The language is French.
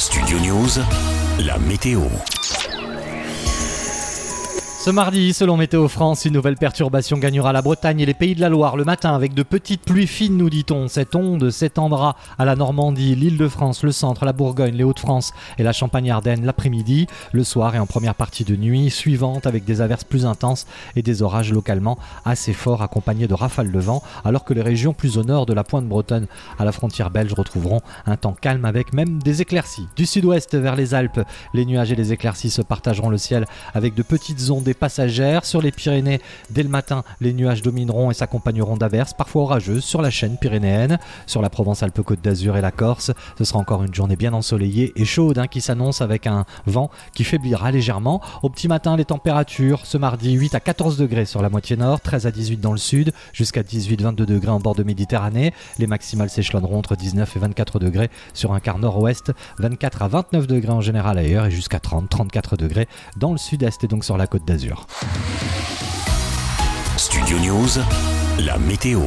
Studio News, la météo. Ce mardi, selon Météo France, une nouvelle perturbation gagnera la Bretagne et les pays de la Loire le matin avec de petites pluies fines, nous dit-on. Cette onde s'étendra à la Normandie, l'île de France, le centre, la Bourgogne, les Hauts-de-France et la Champagne-Ardenne l'après-midi, le soir et en première partie de nuit suivante avec des averses plus intenses et des orages localement assez forts accompagnés de rafales de vent, alors que les régions plus au nord de la pointe bretonne à la frontière belge retrouveront un temps calme avec même des éclaircies. Du sud-ouest vers les Alpes, les nuages et les éclaircies se partageront le ciel avec de petites ondes passagères. Sur les Pyrénées, dès le matin, les nuages domineront et s'accompagneront d'averses, parfois orageuses, sur la chaîne pyrénéenne. Sur la Provence-Alpes-Côte d'Azur et la Corse, ce sera encore une journée bien ensoleillée et chaude hein, qui s'annonce avec un vent qui faiblira légèrement. Au petit matin, les températures, ce mardi, 8 à 14 degrés sur la moitié nord, 13 à 18 dans le sud, jusqu'à 18-22 degrés en bord de Méditerranée. Les maximales s'échelonneront entre 19 et 24 degrés sur un quart nord-ouest, 24 à 29 degrés en général ailleurs et jusqu'à 30-34 degrés dans le sud-est et donc sur la côte Studio News, la météo.